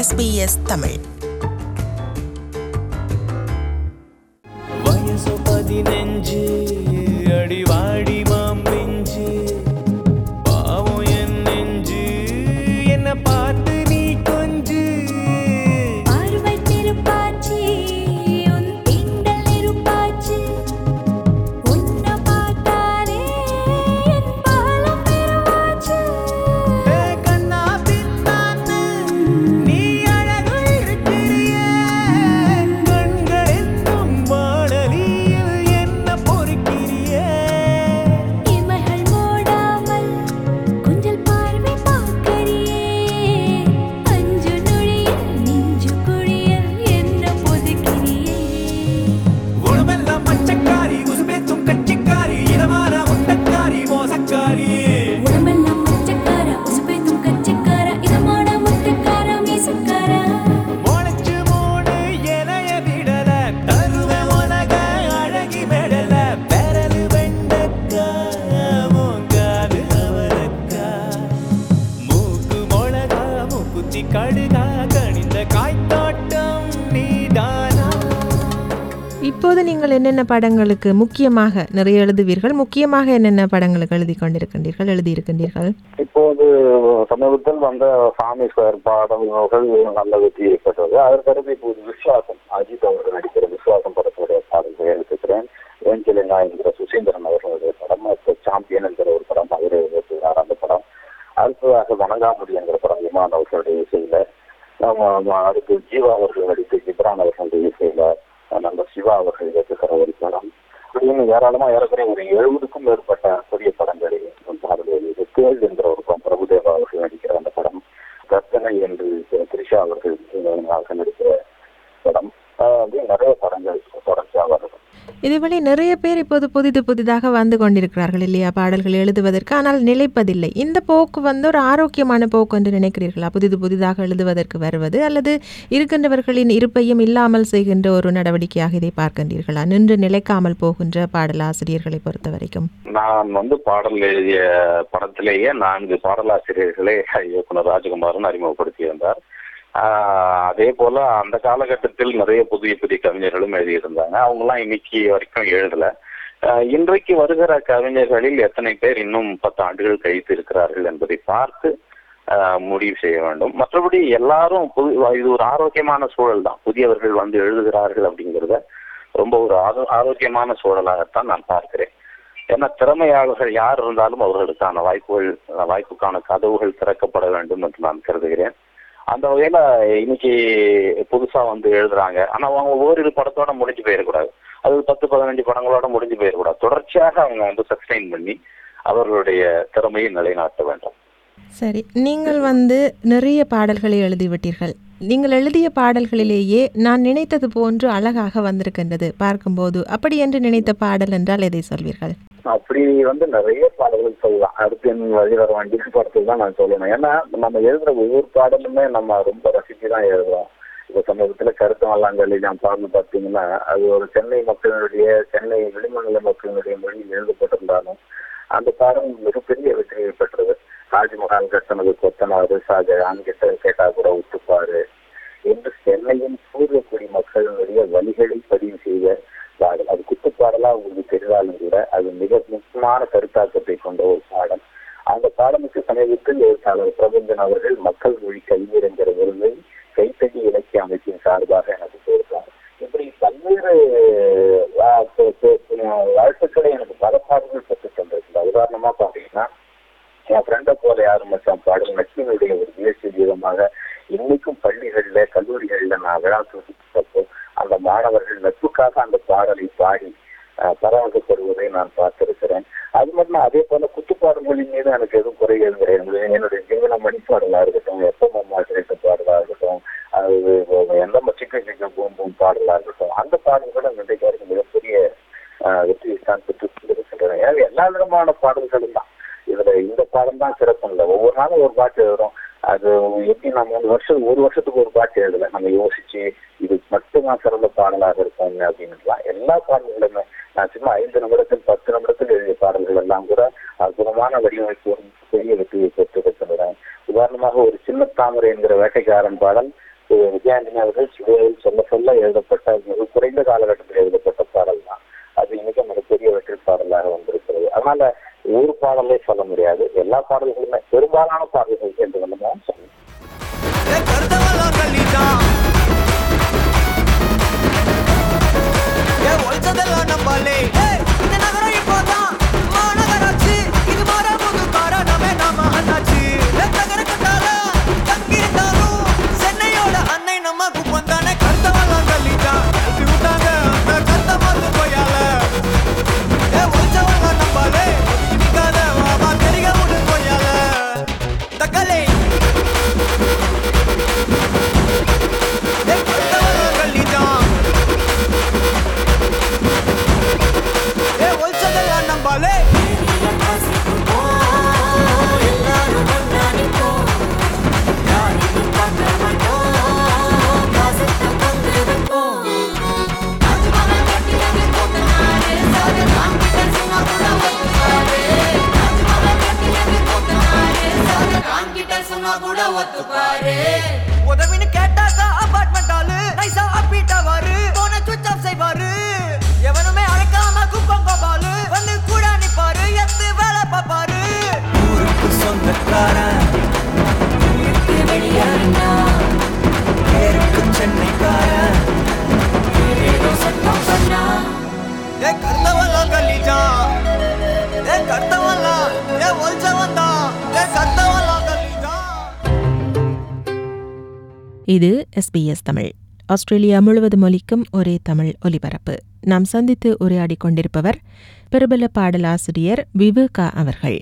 SBS Tamil. வயசு பதினஞ்சு அடி இப்போது நீங்கள் என்னென்ன படங்களுக்கு முக்கியமாக நிறைய எழுதுவீர்கள்? முக்கியமாக என்னென்ன படங்களுக்கு எழுதி கொண்டிருக்கின்றீர்கள்? எழுதியிருக்கின்றீர்கள் இப்போது சமீபத்தில் வந்த சாமி ஸ்கொயர் பாடல்கள் நல்ல வெற்றியை பெற்றது. அதற்கடுத்து இப்போது விஸ்வாசம். அஜித் அவர்கள் நடிக்கிற விஸ்வாசம் படத்துடைய பாடல்களை எழுதிக்கிறேன் ஏஞ்சலினா என்கிற சுசீந்திரன் அவர்களுடைய படம் சாம்பியன் என்கிற ஒரு படம் மதுரை எழுதினார் அந்த படம். அடுத்ததாக வணங்காமுடி என்கிற படம் இமான் அவர்களுடைய இசையில. அடுத்து ஜீவா அவர்கள் நடித்து ஜிப்ரான் அவர்களுடைய இசையில. நம்ம சிவா அவர்கள் இயக்குகிற ஒரு படம் அப்படின்னு ஏராளமா ஏறக்குறைய ஒரு எழுபதுக்கும் மேற்பட்ட புதிய படங்களை பாடல் கேள் என்ற ஒரு படம் பிரபுதேவா அவர்கள் நடிக்கிற அந்த படம் கர்த்தனை என்று திரிஷா அவர்கள் நடிக்கிற படம். ஆஹ் அப்படி நிறைய படங்கள் தொடர்ச்சியாக வருது. இதுவரை நிறைய பேர் இப்போது புதிது புதிதாக வந்து கொண்டிருக்கிறார்கள் இல்லையா? பாடல்கள் எழுதுவதற்கு ஆனால் நிலைப்பதில்லை. இந்த போக்கு வந்து ஒரு ஆரோக்கியமான போக்கு என்று நினைக்கிறீர்களா? புதிது புதிதாக எழுதுவதற்கு வருவது அல்லது இருக்கின்றவர்களின் இருப்பையும் இல்லாமல் செய்கின்ற ஒரு நடவடிக்கையாக இதை பார்க்கின்றீர்களா? நின்று நிலைக்காமல் போகின்ற பாடலாசிரியர்களை பொறுத்த வரைக்கும் நான் வந்து பாடல் எழுதிய படத்திலேயே நான்கு பாடலாசிரியர்களை இயக்குனர் ராஜகுமாரன் அறிமுகப்படுத்தியிருந்தார். அதே போல அந்த காலகட்டத்தில் நிறைய புதிய புதிய கவிஞர்களும் எழுதியிருந்தாங்க. அவங்கெல்லாம் இன்னைக்கு வரைக்கும் எழுதல. இன்றைக்கு வருகிற கவிஞர்களில் எத்தனை பேர் இன்னும் பத்து ஆண்டுகள் கழித்து இருக்கிறார்கள் என்பதை பார்த்து ஆஹ் முடிவு செய்ய வேண்டும். மற்றபடி எல்லாரும் புது இது ஒரு ஆரோக்கியமான சூழல் தான். புதியவர்கள் வந்து எழுதுகிறார்கள் அப்படிங்கிறத ரொம்ப ஒரு ஆரோ ஆரோக்கியமான சூழலாகத்தான் நான் பார்க்கிறேன். ஏன்னா திறமையாளர்கள் யார் இருந்தாலும் அவர்களுக்கான வாய்ப்புகள் வாய்ப்புக்கான கதவுகள் திறக்கப்பட வேண்டும் என்று நான் கருதுகிறேன். அந்த வகையில இன்னைக்கு புதுசா வந்து எழுதுறாங்க. ஆனா அவங்க ஓரிரு படத்தோட முடிஞ்சு போயிடக்கூடாது அது பத்து பதினஞ்சு படங்களோட முடிஞ்சு போயிடக்கூடாது தொடர்ச்சியாக அவங்க வந்து சஸ்டைன் பண்ணி அவர்களுடைய திறமையை நிலைநாட்ட வேண்டும். சரி. நீங்கள் வந்து நிறைய பாடல்களை எழுதிவிட்டீர்கள். நீங்கள் எழுதிய பாடல்களிலேயே நான் நினைத்தது போன்று அழகாக வந்திருக்கின்றது பார்க்கும்போது. அப்படி என்று நினைத்த பாடல் என்றால் எதை சொல்வீர்கள்? அப்படி வந்து நிறைய பாடல்கள் சொல்லலாம். அடுத்து என் வழி வர வண்டி படத்துக்கு தான் நான் சொல்லணும். ஏன்னா நம்ம எழுதுற ஒவ்வொரு பாடலுமே நம்ம ரொம்ப ரசிச்சு தான் எழுதுறோம். இப்போ சமீபத்தில் கருத்து வல்லாங்கல்லி நான் பாடல் பார்த்தீங்கன்னா அது ஒரு சென்னை மக்களினுடைய சென்னை வெளிமாநில மக்களினுடைய மொழியில் எழுதப்பட்டிருந்தாலும் அந்த பாடல் மிகப்பெரிய வெற்றியை பெற்றது. தாஜ்மஹால் கட்டணது கொத்தனாறு ஷாஜகான் கிட்ட கேட்டா கூட ஒத்துப்பாரு. என்று சென்னையின் சூரியக்குடி மக்களினுடைய வழிகளை பதிவு செய்த பாடல். அது குத்துப்பாடலா உங்களுக்கு தெரிந்தாலும் கூட அது மிக முக்கியமான கருத்தாக்கத்தை கொண்ட ஒரு பாடல். அந்த பாடலுக்கு சமீபத்தில் எழுத்தாளர் பிரபஞ்சன் அவர்கள் மக்கள் மொழி கல்வி என்கிற விருதை கைத்தடி இலக்கிய அமைப்பின் சார்பாக எனக்கு கொடுத்தார். இப்படி பல்வேறு வாழ்த்துக்களை எனக்கு பல பாடல்கள் பெற்றுத் தந்திருக்கிறார். உதாரணமா பாத்தீங்கன்னா என் ஃப்ரெண்டை போல யாரும் மச்சான் பாடல் லட்சுமியுடைய ஒரு முயற்சி விதமாக இன்னைக்கும் பள்ளிகள்ல கல்லூரிகள்ல நான் விழா தூக்கிட்டப்போ அந்த மாணவர்கள் பாடலை பாடி பராமரிக்கப்படுவதை நான் பார்த்திருக்கிறேன். அது மட்டும் அதே போல குத்துப்பாடல்களின் மீது எனக்கு எதுவும் குறைகள் கிடையாது என்னுடைய ஜீவன மணிப்பாடலா இருக்கட்டும் எப்ப மாத்திரைத்த பாடலா இருக்கட்டும் அது எந்த சிக்க சிக்க பூம்பும் பாடலா இருக்கட்டும் அந்த பாடல்கள் இன்றைக்கு வரைக்கும் மிகப்பெரிய வெற்றியை தான் பெற்றுக்கொண்டிருக்கின்றன ஏன்னா எல்லா விதமான பாடல்களும் தான். இதுல இந்த பாடம் தான் சிறப்பு இல்லை. ஒவ்வொரு நாளும் ஒரு பாட்டு எழுதுறோம். அது எப்படி நம்ம ஒரு வருஷம் ஒரு வருஷத்துக்கு ஒரு பாட்டு எழுதல. நம்ம யோசிச்சு இது மட்டும்தான் சிறந்த பாடலாக இருக்கும் அப்படின்னுலாம் எல்லா பாடல்களுமே. நான் சும்மா ஐந்து நிமிடத்தில் பத்து நிமிடத்தில் எழுதிய பாடல்கள் எல்லாம் கூட அற்புதமான வடிவமைப்பு பெரிய வெற்றியை பெற்று பெற்றுள்ளன உதாரணமாக ஒரு சின்ன தாமரை என்கிற வேட்டைக்காரன் பாடல் விஜயாண்டினி அவர்கள் சுவையில் சொல்ல சொல்ல எழுதப்பட்ட மிக குறைந்த காலகட்டத்தில் எழுதப்பட்ட பாடல் தான். அது இன்னைக்கு மிகப்பெரிய வெற்றி பாடலாக வந்திருக்கிறது. அதனால ஒரு பாடலே சொல்ல முடியாது. எல்லா பாடல்களுமே பெரும்பாலான பாடல்கள் என்று வந்து நான் உதவின்னு கேட்டாக்கா அபார்ட்மெண்ட் ஆளு. நைசா அப்பீட்டா வாரு. போன சுவிச் ஆஃப் செய்வாரு. எவனுமே அழைக்காம குப்பம் கோபாலு. வந்து கூட நிப்பாரு. எத்து வேலை பாப்பாரு ஊருக்கு சொந்தக்காரன். ஊருக்கு வெளியாருனா பேருக்கு சென்னைக்காரன். ஏ கர்த்தவெல்லாம் கல்லிச்சான் ஏ கர்த்தவல்லா ஏ ஒல்ச்சவன் ஏ கர்த்தவெல்லாம் இது எஸ்பிஎஸ் தமிழ். ஆஸ்திரேலியா முழுவதும் ஒலிக்கும் ஒரே தமிழ் ஒலிபரப்பு. நாம் சந்தித்து உரையாடி கொண்டிருப்பவர் பிரபல பாடலாசிரியர் விவேகா அவர்கள்.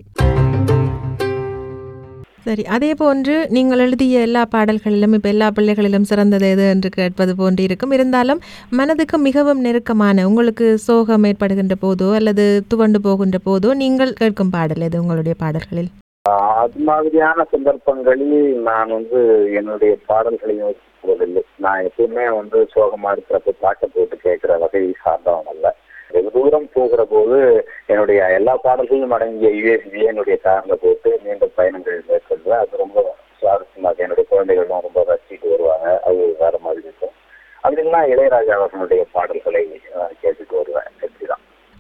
சரி அதே போன்று நீங்கள் எழுதிய எல்லா பாடல்களிலும் இப்போ எல்லா பிள்ளைகளிலும் சிறந்தது எது என்று கேட்பது போன்று இருக்கும். இருந்தாலும் மனதுக்கு மிகவும் நெருக்கமான உங்களுக்கு சோகம் ஏற்படுகின்ற போதோ அல்லது துவண்டு போகின்ற போதோ நீங்கள் கேட்கும் பாடல் எது உங்களுடைய பாடல்களில்? அது மாதிரியான சந்தர்ப்பங்களில் நான் வந்து என்னுடைய பாடல்களையும் போவதில்லை நான் எப்பவுமே வந்து சோகமா இருக்கிறப்ப பாட்டை போட்டு கேட்கிற வகையை சார்ந்தவன் அல்ல. வெகு தூரம் போகிற போது என்னுடைய எல்லா பாடல்களும் அடங்கிய யுஎஸ்பியை என்னுடைய காரில் போட்டு மீண்டும் பயணங்கள் மேற்கொள்வேன். அது ரொம்ப சுவாரஸ்யமாக என்னுடைய குழந்தைகள்லாம் ரொம்ப ரசிச்சுட்டு வருவாங்க. அது வேற மாதிரி இருக்கும். அப்படின்னா இளையராஜா அவர்களுடைய பாடல்களை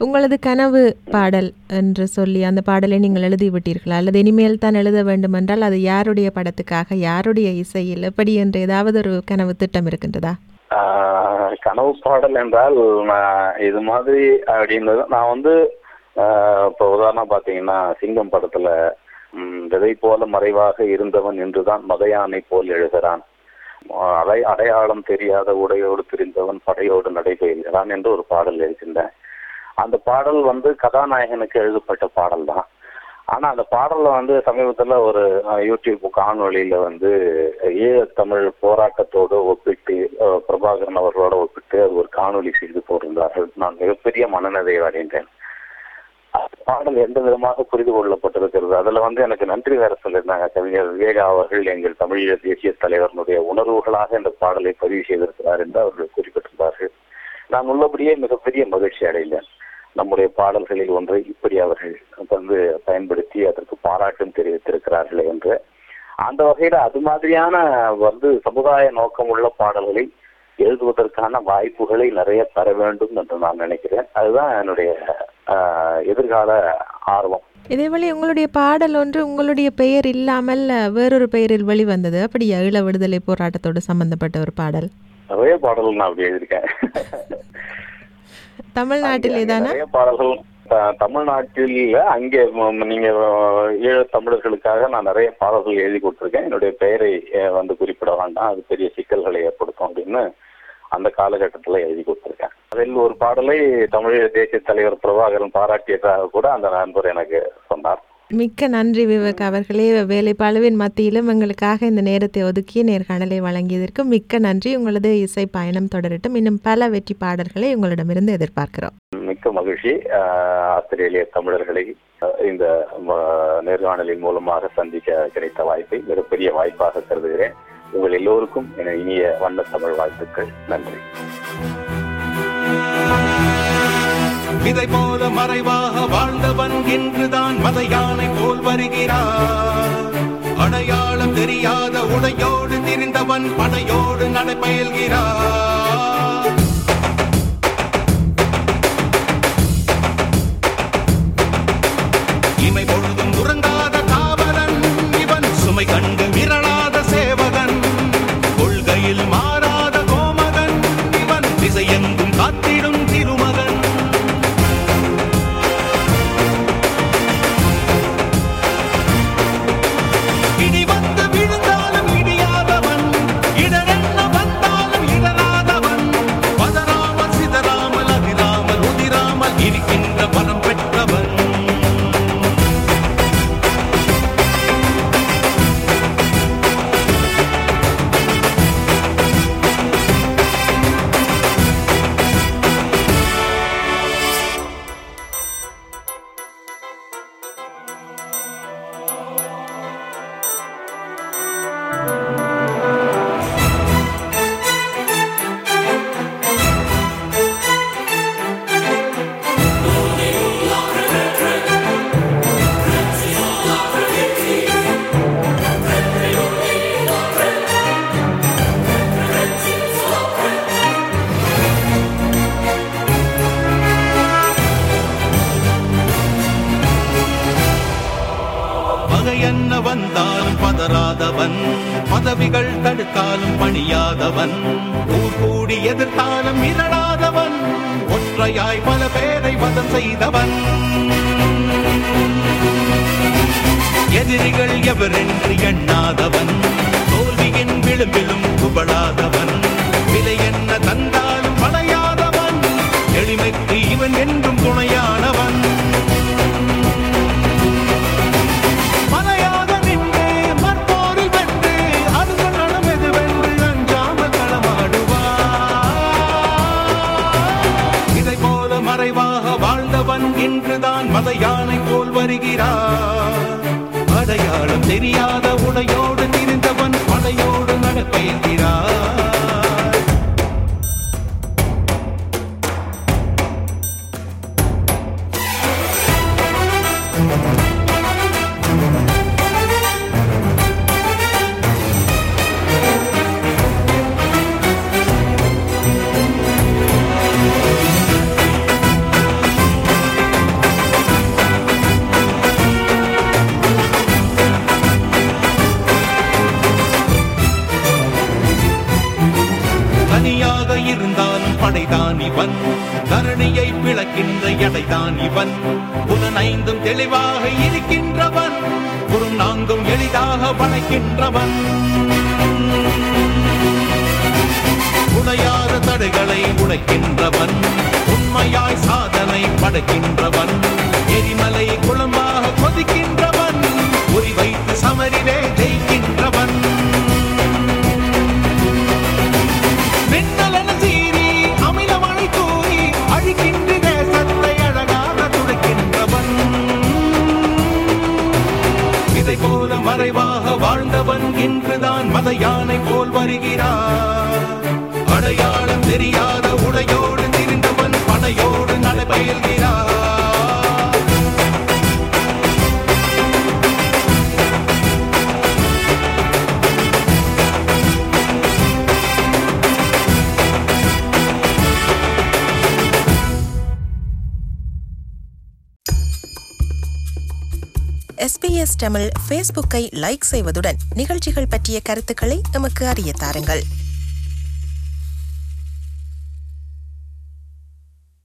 உங்களது கனவு பாடல் என்று சொல்லி அந்த பாடலை நீங்கள் எழுதி விட்டீர்களா அல்லது இனிமேல் தான் எழுத வேண்டும் என்றால் அது யாருடைய படத்துக்காக யாருடைய இசையில் எப்படி என்று ஏதாவது ஒரு கனவு திட்டம் இருக்கின்றதா? கனவு பாடல் என்றால் நான் இது மாதிரி அப்படின்றது நான் வந்து இப்போ உதாரணம் பார்த்தீங்கன்னா சிங்கம் படத்துல விதை போல மறைவாக இருந்தவன் என்றுதான் மதையானை போல் எழுதுகிறான் அடை அடையாளம் தெரியாத உடையோடு திரிந்தவன் படையோடு நடைபெறுகிறான் என்று ஒரு பாடல் எழுதியிருந்தேன். அந்த பாடல் வந்து கதாநாயகனுக்கு எழுதப்பட்ட பாடல் தான் ஆனா அந்த பாடல்ல வந்து சமீபத்துல ஒரு யூடியூப் காணொளியில வந்து ஈழ தமிழ் போராட்டத்தோடு ஒப்பிட்டு பிரபாகரன் அவர்களோட ஒப்பிட்டு அது ஒரு காணொலி செய்து போட்டிருந்தார்கள். நான் மிகப்பெரிய மனநிலையை அடைந்தேன். அந்த பாடல் எந்த விதமாக புரிந்து கொள்ளப்பட்டிருக்கிறது? அதுல வந்து எனக்கு நன்றி வேற சொல்லியிருந்தாங்க. கவிஞர் விவேகா அவர்கள் எங்கள் தமிழீழ தேசிய தலைவர்களுடைய உணர்வுகளாக இந்த பாடலை பதிவு செய்திருக்கிறார் என்று அவர்கள் குறிப்பிட்டிருந்தார்கள். நான் உள்ளபடியே மிகப்பெரிய மகிழ்ச்சி அடைந்தேன். நம்முடைய பாடல்களில் ஒன்றை இப்படி அவர்கள் வந்து பயன்படுத்தி அதற்கு பாராட்டும் தெரிவித்திருக்கிறார்கள் என்று. அந்த வகையில அது மாதிரியான வந்து சமுதாய நோக்கம் உள்ள பாடல்களை எழுதுவதற்கான வாய்ப்புகளை நிறைய தர வேண்டும் என்று நான் நினைக்கிறேன். அதுதான் என்னுடைய எதிர்கால ஆர்வம். இதேவேளை உங்களுடைய பாடல் ஒன்று உங்களுடைய பெயர் இல்லாமல் வேறொரு பெயரில் வெளிவந்தது. அப்படியா ஈழ விடுதலை போராட்டத்தோடு சம்பந்தப்பட்ட ஒரு பாடல். நிறைய பாடல்கள் நான் அப்படி எழுதியிருக்கேன். தமிழ்நாட்டிலே தானே? நிறைய பாடல்கள் தமிழ்நாட்டில் அங்கே நீங்க ஈழ தமிழர்களுக்காக நான் நிறைய பாடல்கள் எழுதி கொடுத்துருக்கேன். என்னுடைய பெயரை வந்து குறிப்பிட வேண்டாம். அது பெரிய சிக்கல்களை ஏற்படுத்தும் அப்படின்னு அந்த காலகட்டத்தில் எழுதி கொடுத்துருக்கேன். அதில் ஒரு பாடலை தமிழ் தேசிய தலைவர் பிரபாகரன் பாராட்டியதாக கூட அந்த நண்பர் எனக்கு சொன்னார். மிக்க நன்றி விவேக் அவர்களே. வேலைப்பாளுவின் மத்தியிலும் எங்களுக்காக இந்த நேரத்தை ஒதுக்கி நேர்காணலை வழங்கியதற்கு மிக்க நன்றி. உங்களது இசை பயணம் தொடரட்டும். இன்னும் பல வெற்றி பாடல்களை உங்களிடமிருந்து எதிர்பார்க்கிறோம். மிக்க மகிழ்ச்சி. ஆஸ்திரேலிய தமிழர்களை இந்த நேர்காணலின் மூலமாக சந்திக்க கிடைத்த வாய்ப்பை மிகப்பெரிய வாய்ப்பாக கருதுகிறேன். உங்கள் எல்லோருக்கும் என இனிய வண்ண தமிழ் வாழ்த்துக்கள். நன்றி. இதை போல மறைவாக வாழ்ந்தவன் இன்றுதான் மத யானை போல் வருகிறார். அடையாளம் தெரியாத உடையோடு திரிந்தவன் படையோடு நடைபயில்கிறான் வந்தாலும் பதறாதவன். பதவிகள் தடுத்தாலும் பணியாதவன். ஊர் கூடி எதிர்த்தாலும் மிரளாதவன். ஒற்றையாய் பல பேரை வதம் செய்தவன். எதிரிகள் எவரென்று எண்ணாதவன். தோல்வியின் விளிம்பிலும் புகழாதவன். விலை என்ன தந்தாலும் படையாதவன் எளிமைக்கு இவன் என்றும் துணையானவன். வாழ்ந்தவன் இன்றுதான் மத யானை போல் வருகிறார். அடையாளம் தெரியாத தனியாக இருந்தாலும் படைதான் இவன். தரணியை பிளக்கின்ற எடைதான் இவன். புலன் ஐந்தும் தெளிவாக இருக்கின்றவன். புறம் நான்கும் எளிதாக வளைக்கின்றவன். உடையாத தடைகளை உடைக்கின்றவன். உண்மையாய் சாதனை படைக்கின்றவன். எரிமலை குளமாக கொதிக்கின்றவன். குறி வைத்து சமரிலே இன்றுதான் மத யானை போல் வருகிறார். அடையாளம் தெரியாத உடையோடு திரிந்தவன் படையோடு நடைபெயல்கிறார். எஸ் தமிழ் ஃபேஸ்புக்கை லைக் செய்வதுடன் நிகழ்ச்சிகள் பற்றிய கருத்துக்களை எமக்கு அறிய தாருங்கள்.